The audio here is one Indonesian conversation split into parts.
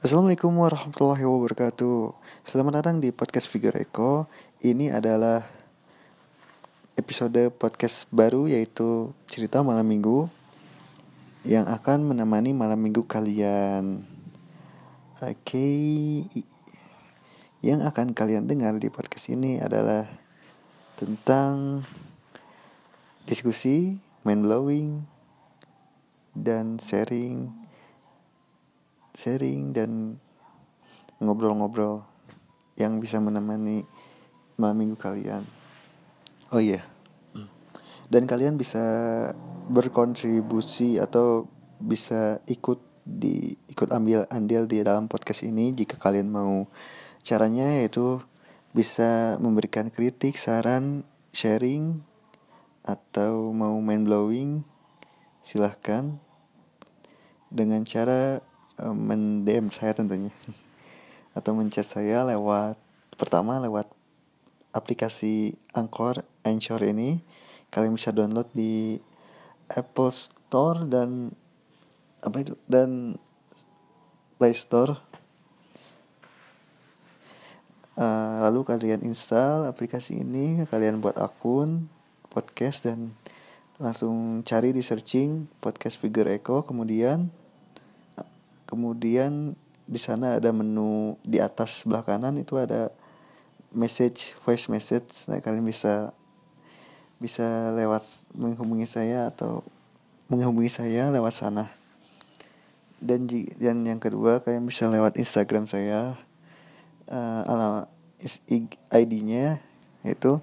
Assalamualaikum warahmatullahi wabarakatuh Selamat datang di podcast Figure Eko Ini adalah episode podcast baru yaitu cerita malam minggu Yang akan menemani malam minggu kalian Oke okay. Yang akan kalian dengar di podcast ini adalah Tentang diskusi, mind blowing, dan sharing sharing dan ngobrol-ngobrol yang bisa menemani malam minggu kalian. Oh iya. Yeah. Dan kalian bisa berkontribusi atau bisa ikut di ikut ambil andil di dalam podcast ini jika kalian mau. Caranya yaitu bisa memberikan kritik, saran, sharing atau mau main blowing silahkan dengan cara uh, mendem saya tentunya. Atau menchat saya lewat pertama lewat aplikasi Anchor Anchor ini. Kalian bisa download di Apple Store dan apa itu? Dan Play Store. Uh, lalu kalian install aplikasi ini kalian buat akun podcast dan langsung cari di searching podcast figure echo kemudian kemudian di sana ada menu di atas sebelah kanan itu ada message voice message. Nah kalian bisa bisa lewat menghubungi saya atau menghubungi saya lewat sana. Dan dan yang kedua kalian bisa lewat Instagram saya uh, alamat ID-nya yaitu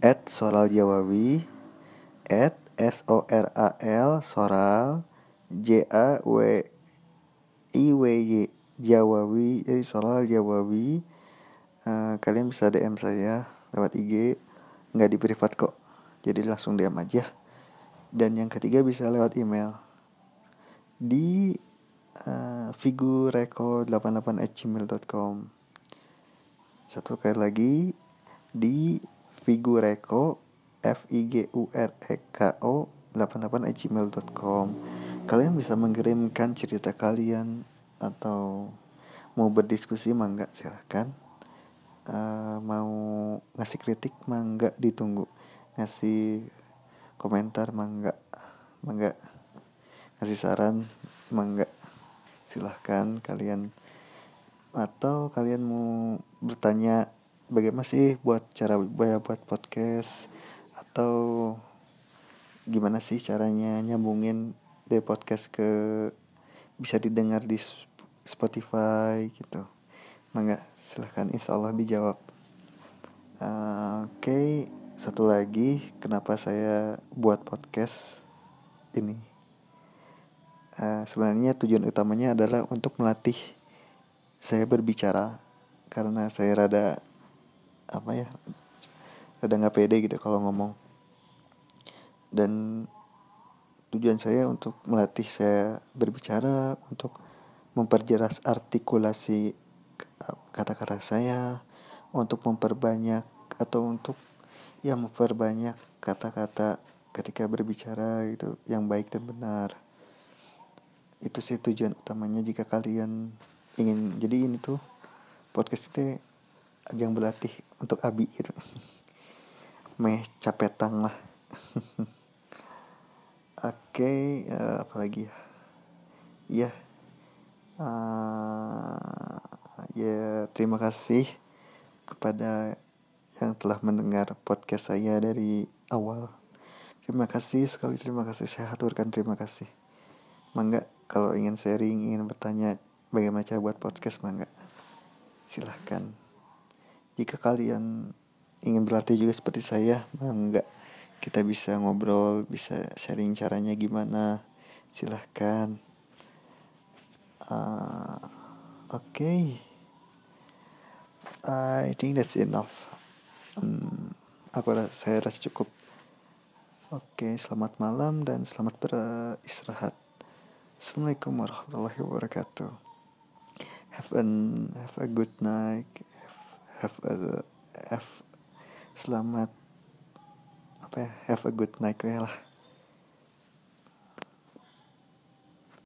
at soral jawawi at s o r a l soral j a w IWY Jawawi jadi soal Jawawi uh, kalian bisa DM saya lewat IG nggak di privat kok jadi langsung DM aja. Dan yang ketiga bisa lewat email di uh, figureko88 gmail.com satu kali lagi di figureko f i g u r e k o 88 gmail.com kalian bisa mengirimkan cerita kalian atau mau berdiskusi mangga silahkan. Uh, mau ngasih kritik mangga ditunggu. Ngasih komentar mangga mangga. Ngasih saran mangga silahkan kalian. Atau kalian mau bertanya bagaimana sih buat cara buat podcast? Atau gimana sih caranya nyambungin dari podcast ke bisa didengar di Spotify gitu. Mangga silahkan insya Allah dijawab. Uh, oke okay. satu lagi kenapa saya buat podcast ini? Uh, sebenarnya tujuan utamanya adalah untuk melatih saya berbicara karena saya rada apa ya rada nggak pede gitu kalau ngomong. Dan Tujuan saya untuk melatih saya berbicara, untuk memperjelas artikulasi kata-kata saya, untuk memperbanyak atau untuk ya memperbanyak kata-kata ketika berbicara itu yang baik dan benar. Itu sih tujuan utamanya jika kalian ingin jadi ini tuh podcast itu ajang berlatih untuk abi gitu. Meh capetang lah. Oke, okay, uh, eh, apa lagi ya? Iya. Uh, ya, terima kasih kepada yang telah mendengar podcast saya dari awal. Terima kasih sekali, terima kasih. Saya haturkan terima kasih. Mangga, kalau ingin sharing, ingin bertanya bagaimana cara buat podcast, mangga. Silahkan. Jika kalian ingin berlatih juga seperti saya, mangga kita bisa ngobrol bisa sharing caranya gimana. Silahkan. Uh, oke. Okay. I think that's enough. Um, aku rasa saya rasa cukup. Oke okay, selamat malam dan selamat beristirahat. Assalamualaikum warahmatullahi wabarakatuh. Have an have a good night. Have, have a have selamat apa ya have a good night lah